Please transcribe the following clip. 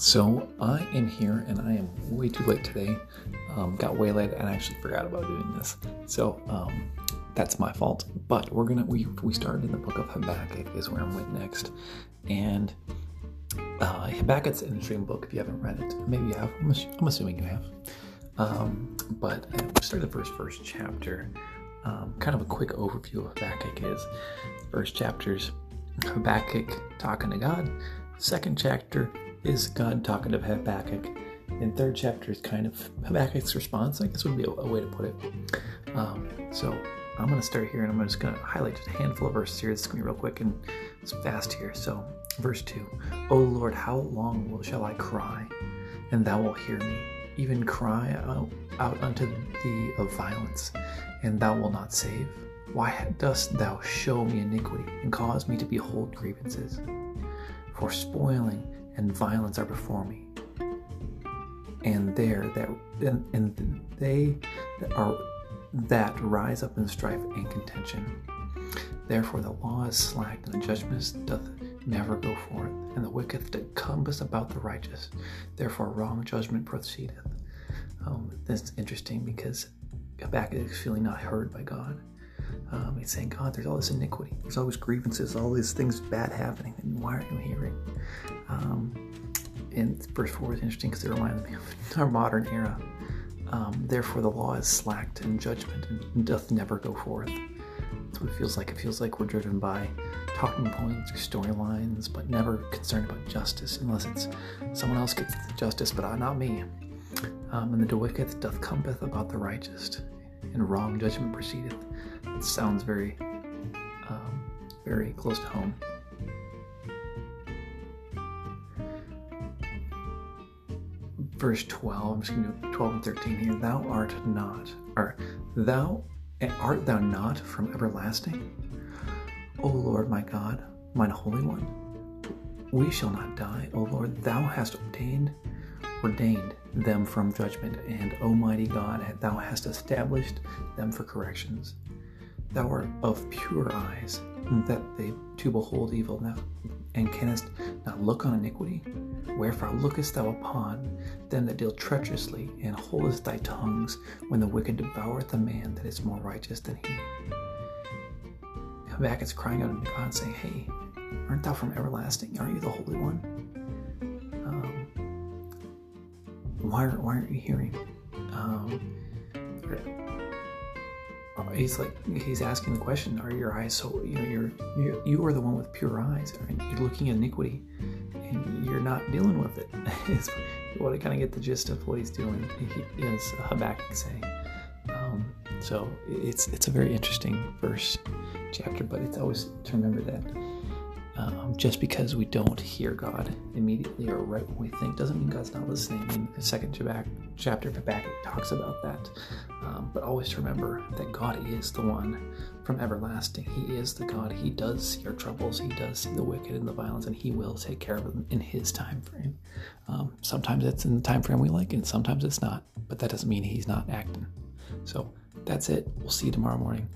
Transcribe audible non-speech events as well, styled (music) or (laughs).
So I am here and I am way too late today. Um, got waylaid and I actually forgot about doing this. So um, that's my fault. But we're gonna we we started in the book of Habakkuk is where I'm went next, and uh, Habakkuk's an interesting book if you haven't read it. Maybe you have. I'm, I'm assuming you have. Um, but I started the first first chapter. Um, kind of a quick overview of Habakkuk is first chapters Habakkuk talking to God. Second chapter is God talking to Habakkuk. And third chapter is kind of Habakkuk's response, I guess would be a, way to put it. Um, so I'm going to start here and I'm just going to highlight just a handful of verses here. Is going to be real quick and it's fast here. So, verse 2 O Lord, how long shall I cry, and thou wilt hear me? Even cry out unto thee of violence, and thou wilt not save? Why dost thou show me iniquity and cause me to behold grievances? For spoiling and violence are before me, and there that and, and they that are that rise up in strife and contention. Therefore the law is slacked, and the judgment doth never go forth, and the wicked compass about the righteous. Therefore wrong judgment proceedeth. Um, that's interesting because Habakkuk is feeling not heard by God. Um, he's saying, God, there's all this iniquity. There's always grievances, all these things bad happening. And why aren't you hearing? Um, and verse 4 is interesting because it reminds me of (laughs) our modern era. Um, Therefore, the law is slacked and judgment and doth never go forth. That's what it feels like. It feels like we're driven by talking points, or storylines, but never concerned about justice unless it's someone else gets justice, but not me. Um, and the wicked doth compass about the righteous, and wrong judgment proceedeth. It sounds very, um, very close to home. Verse 12, I'm just going to do 12 and 13 here. Thou art not, or thou art thou not from everlasting? O Lord my God, mine Holy One, we shall not die. O Lord, thou hast ordained ordained them from judgment, and Almighty God, thou hast established them for corrections. Thou art of pure eyes, that they to behold evil now, and canst not look on iniquity. Wherefore lookest thou upon them that deal treacherously, and holdest thy tongues when the wicked devoureth a man that is more righteous than he. Habakkuk's crying out to God, saying, Hey, aren't thou from everlasting? Aren't you the Holy One? Why, why aren't you hearing? Um, he's like he's asking the question are your eyes so you know you're, you're you are the one with pure eyes you're looking at iniquity and you're not dealing with it (laughs) is what i kind of get the gist of what he's doing he is habakkuk saying. Um, so it's it's a very interesting verse chapter but it's always to remember that um, just because we don't hear God immediately or right when we think doesn't mean God's not listening. I mean, the second chapter of Habakkuk talks about that. Um, but always remember that God is the one from everlasting. He is the God. He does see our troubles. He does see the wicked and the violence, and He will take care of them in His time frame. Um, sometimes it's in the time frame we like, and sometimes it's not. But that doesn't mean He's not acting. So that's it. We'll see you tomorrow morning.